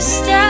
To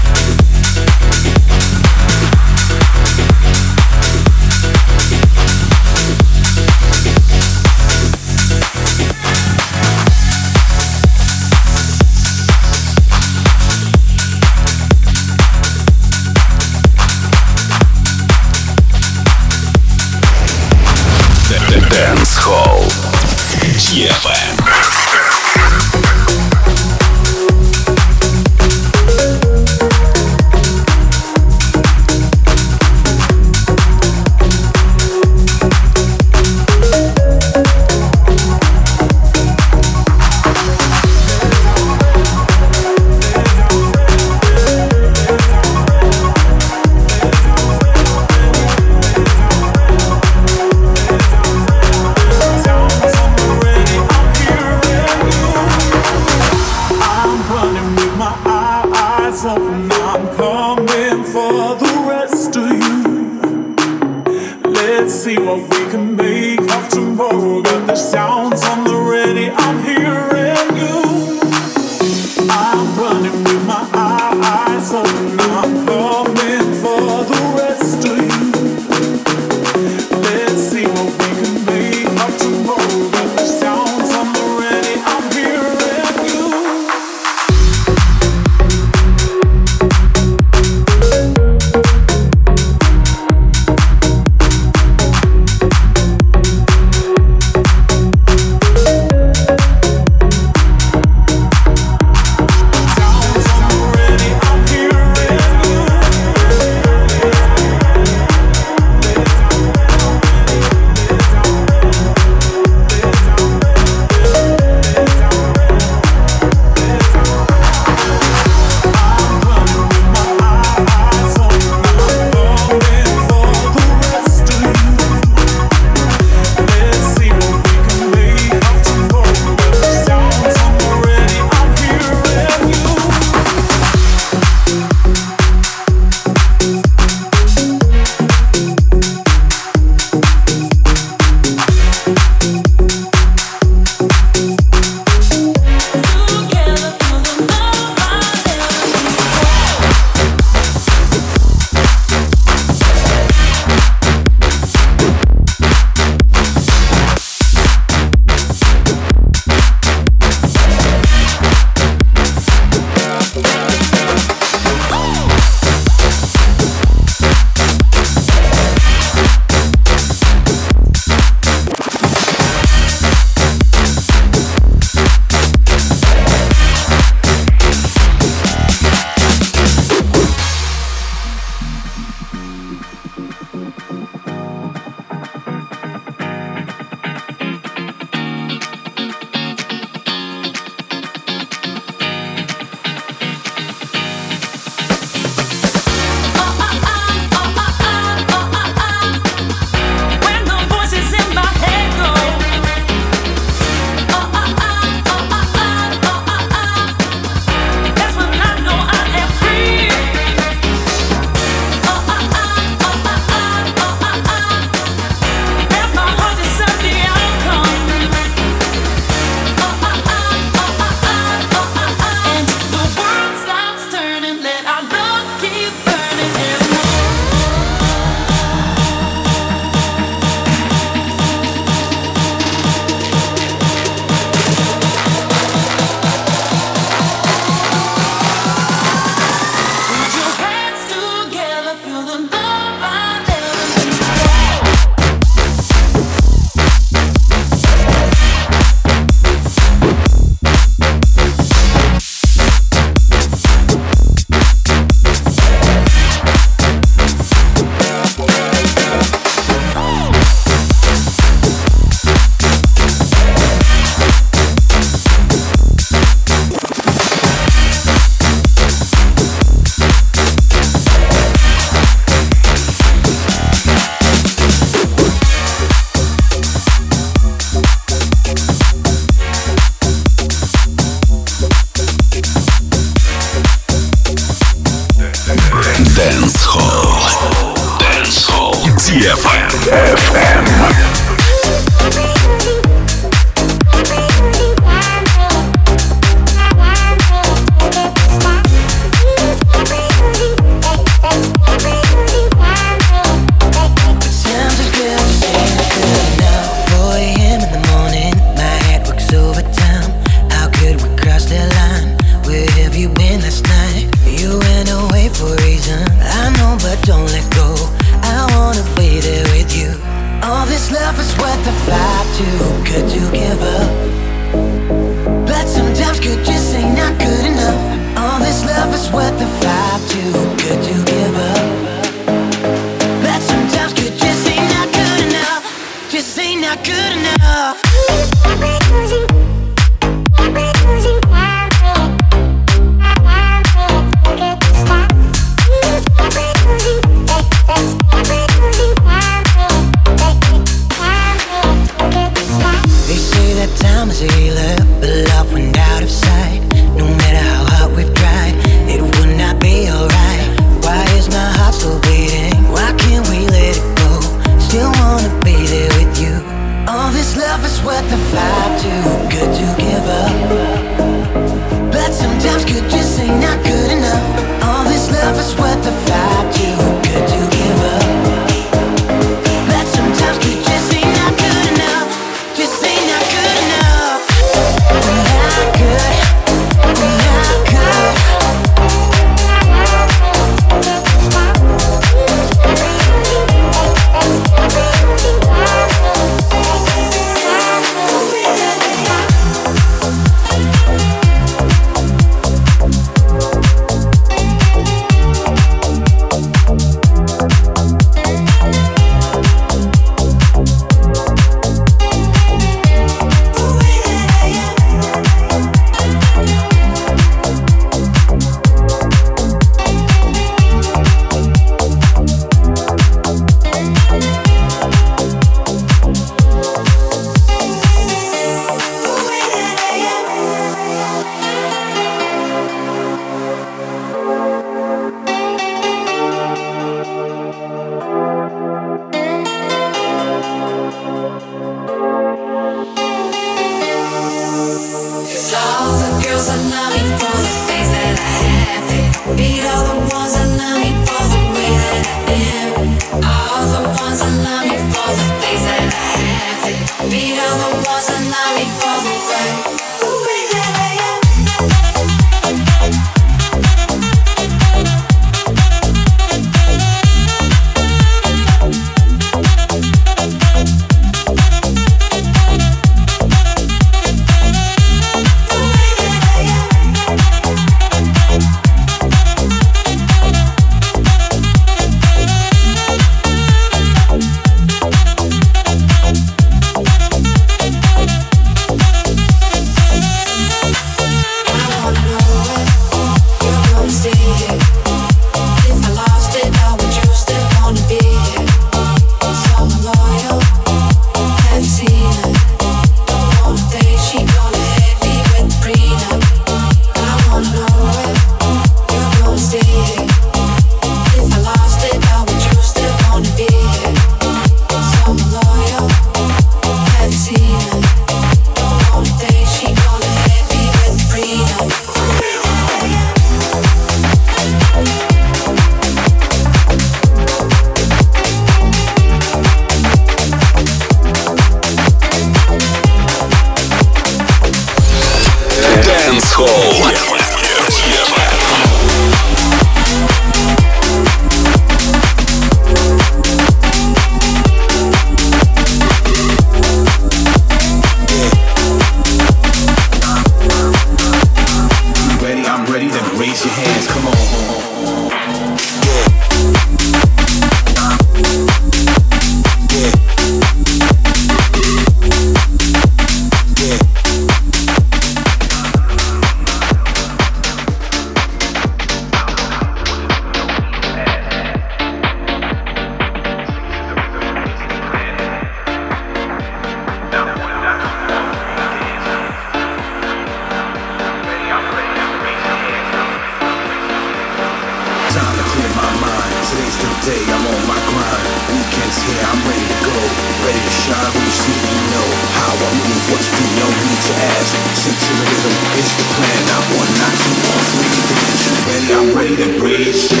to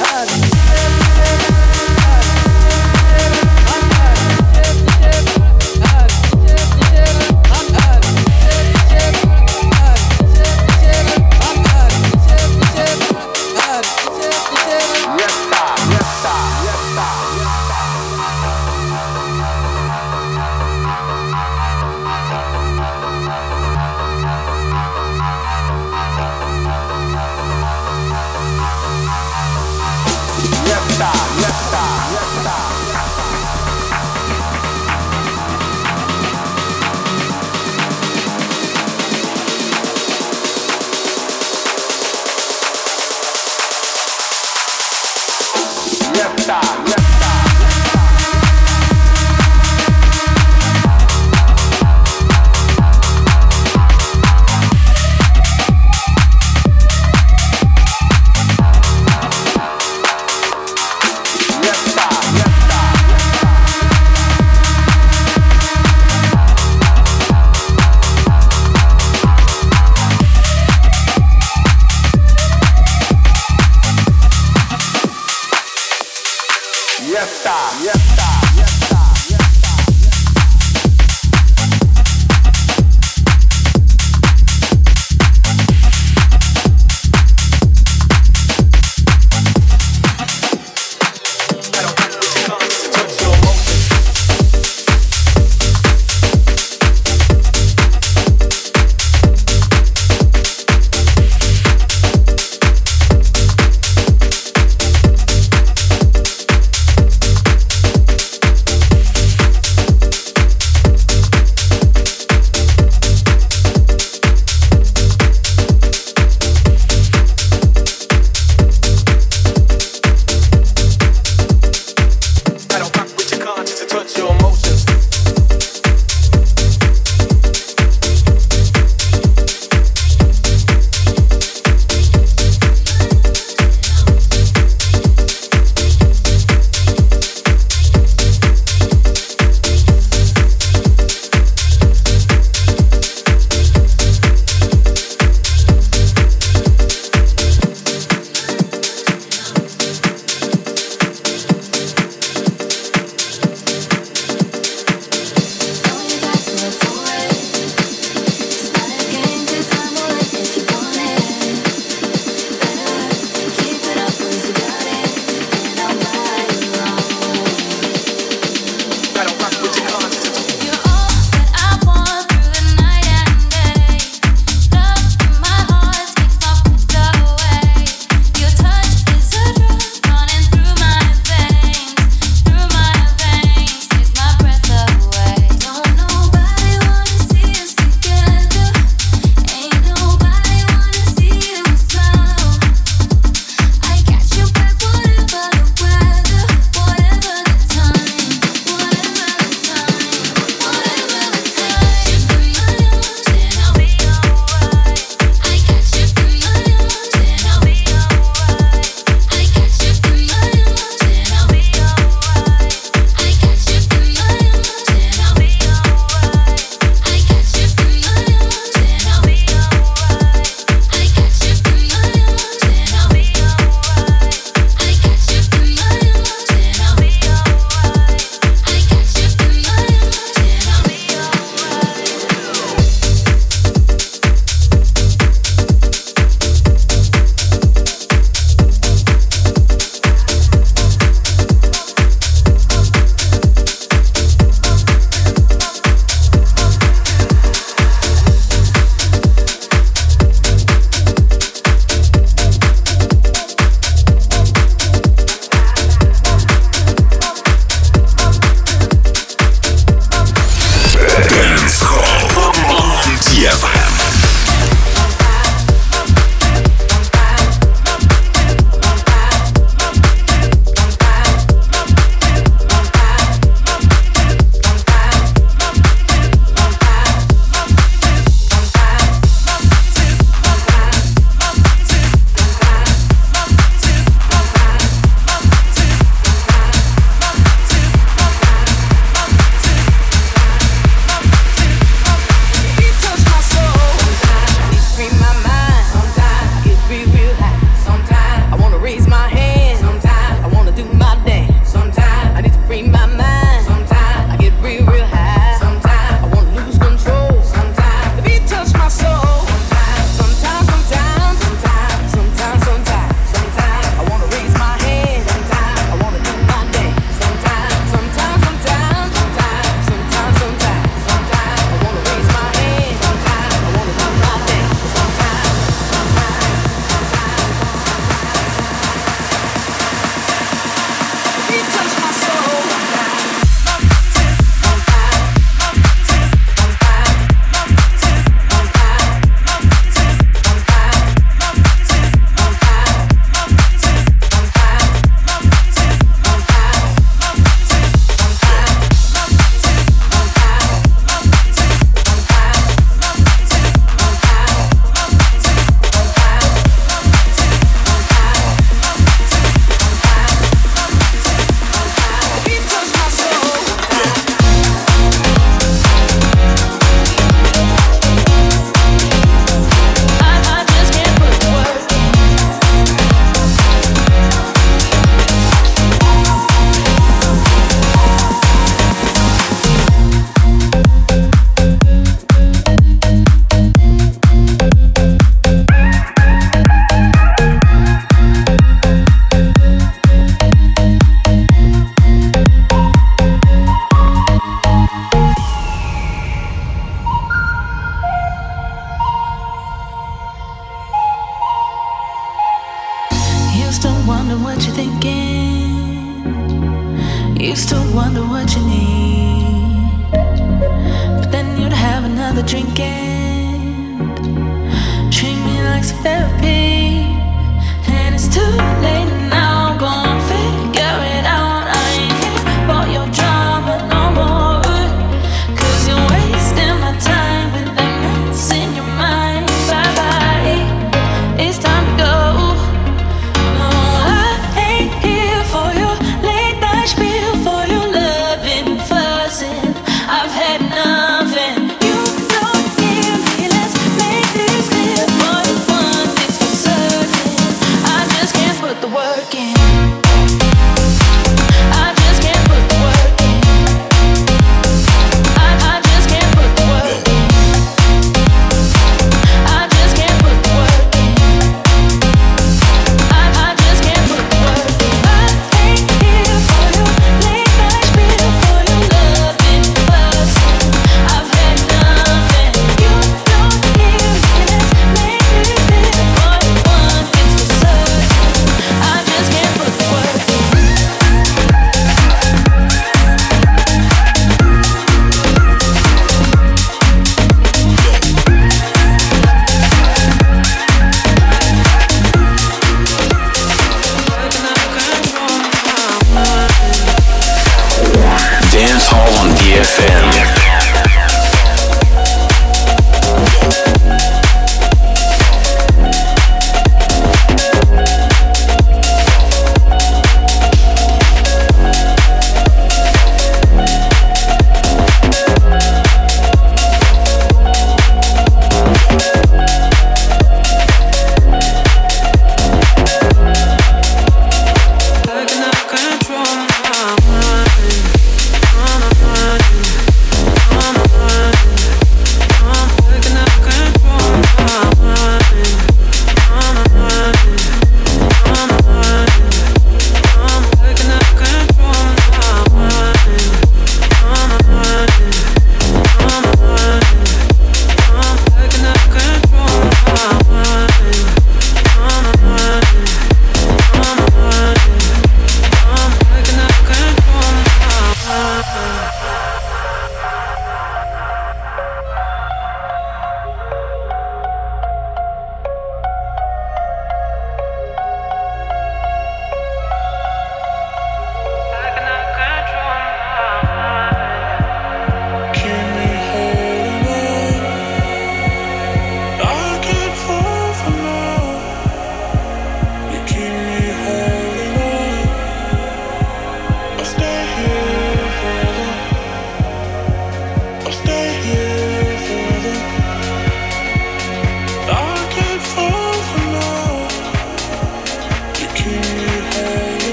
us.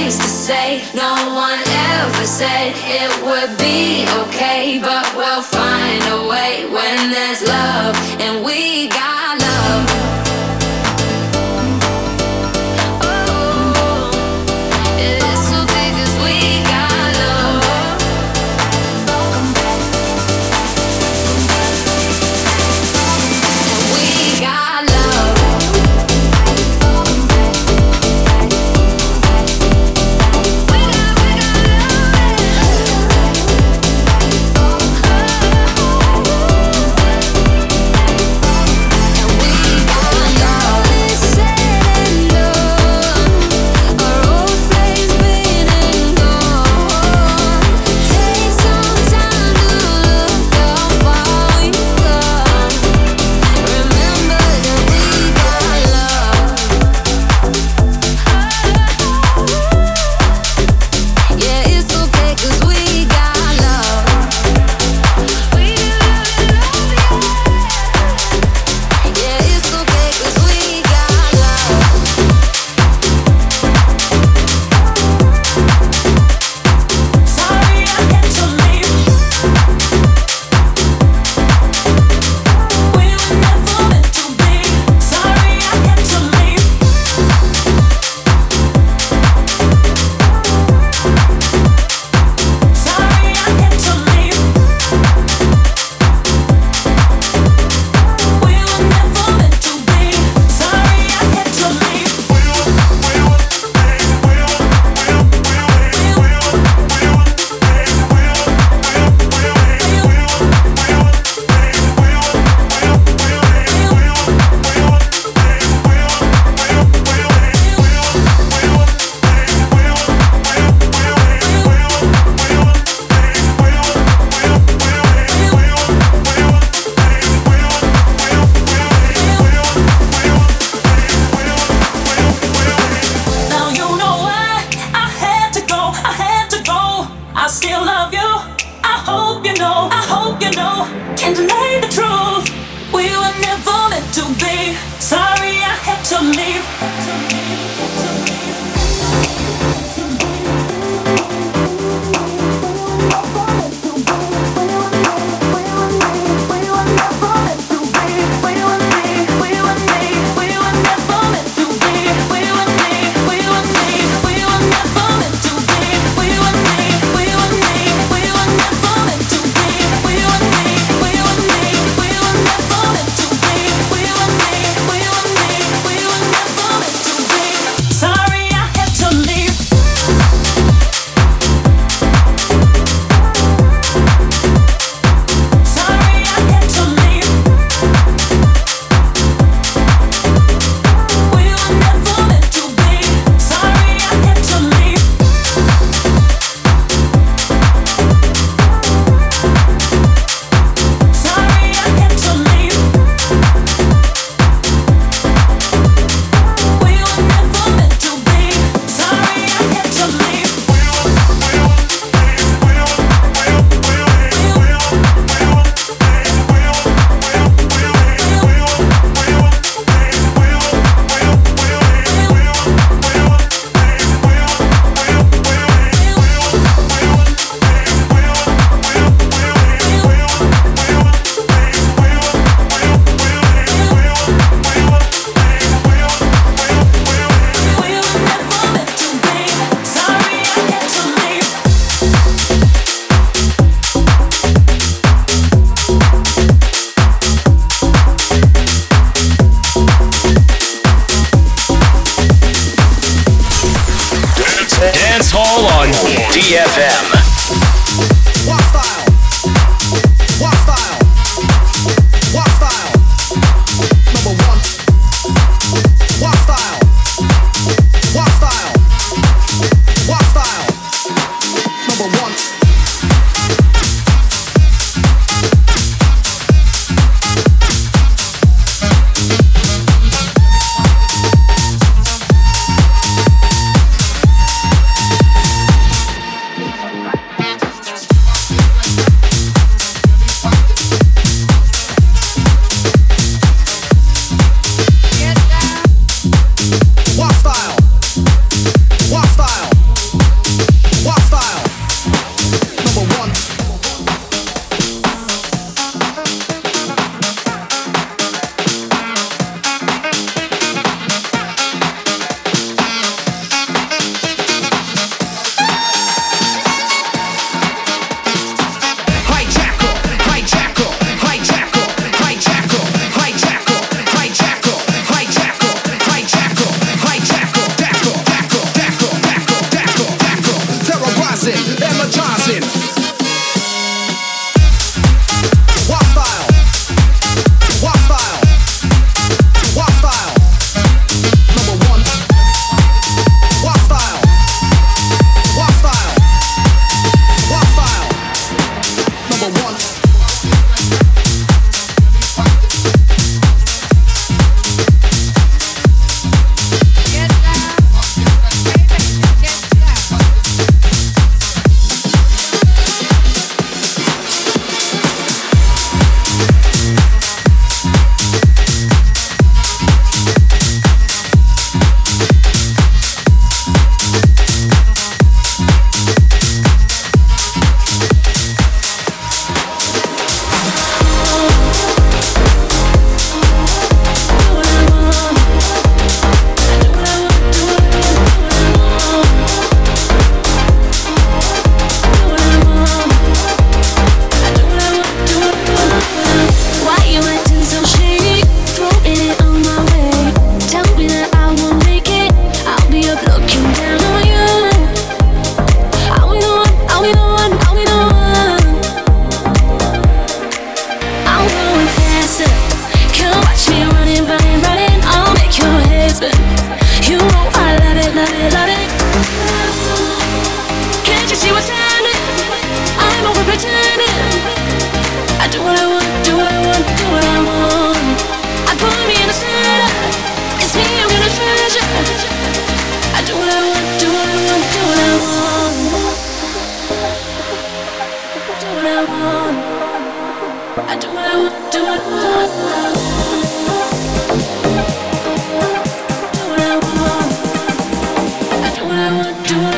things to say. No one ever said it would be okay, but we'll find a way when there's love and we got.